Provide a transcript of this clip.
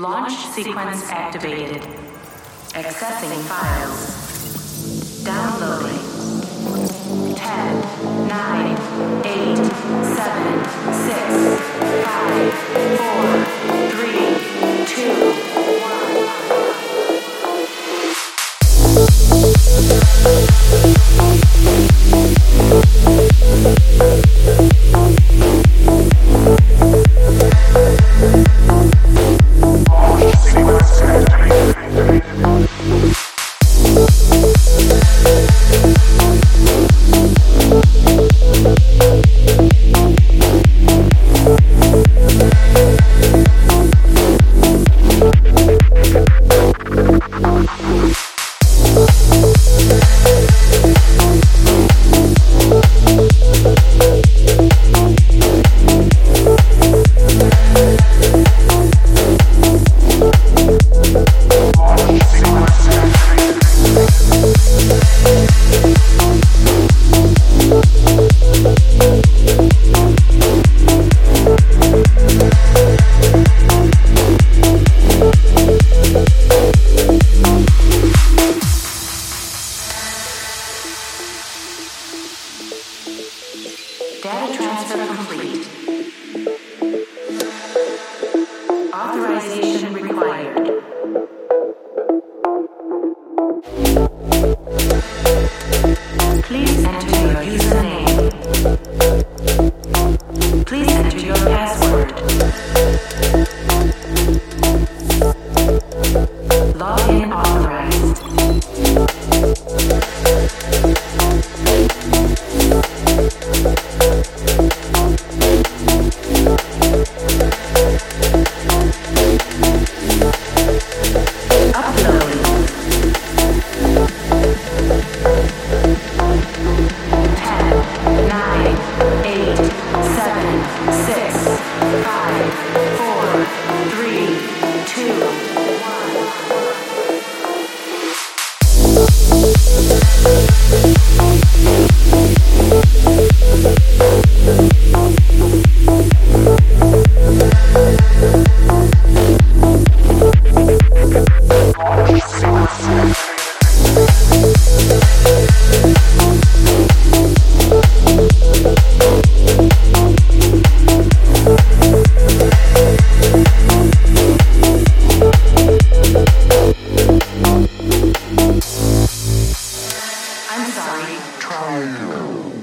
Launch sequence activated. Accessing files. Data transfer complete. Authorization required. triangle.